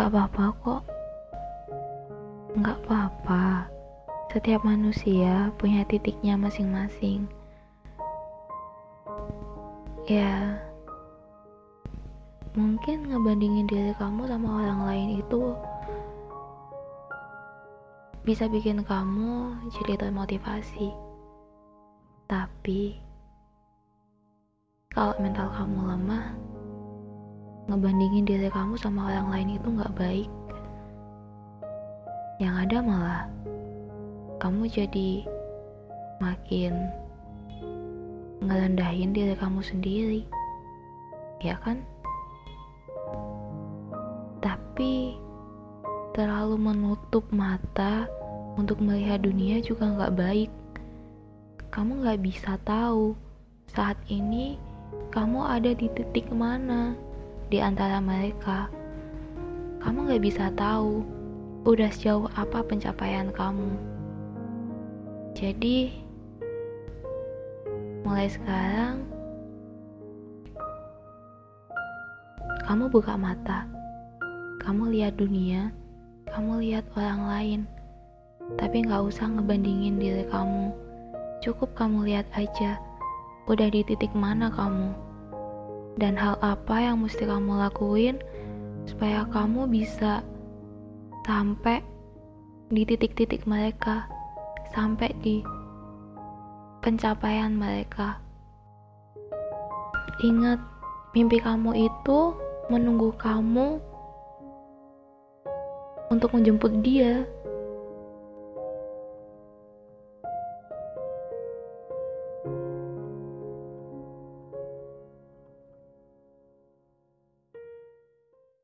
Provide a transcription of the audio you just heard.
Gak apa-apa kok. Gak apa-apa. Setiap manusia punya titiknya masing-masing. Ya, mungkin ngebandingin diri kamu sama orang lain itu bisa bikin kamu jadi termotivasi. Tapi, kalau mental kamu lemah, ngebandingin diri kamu sama orang lain itu nggak baik. Yang ada malah kamu jadi makin ngerendahin diri kamu sendiri, ya kan? Tapi terlalu menutup mata untuk melihat dunia juga nggak baik. Kamu nggak bisa tahu saat ini kamu ada di titik mana di antara mereka. Kamu nggak bisa tahu udah sejauh apa pencapaian kamu. Jadi, mulai sekarang kamu buka mata, kamu lihat dunia kamu lihat orang lain, tapi nggak usah ngebandingin diri kamu. Cukup kamu lihat aja, udah di titik mana kamu, dan hal apa yang mesti kamu lakuin supaya kamu bisa sampai di titik-titik mereka, sampai di pencapaian mereka. Ingat, mimpi kamu itu menunggu kamu untuk menjemput dia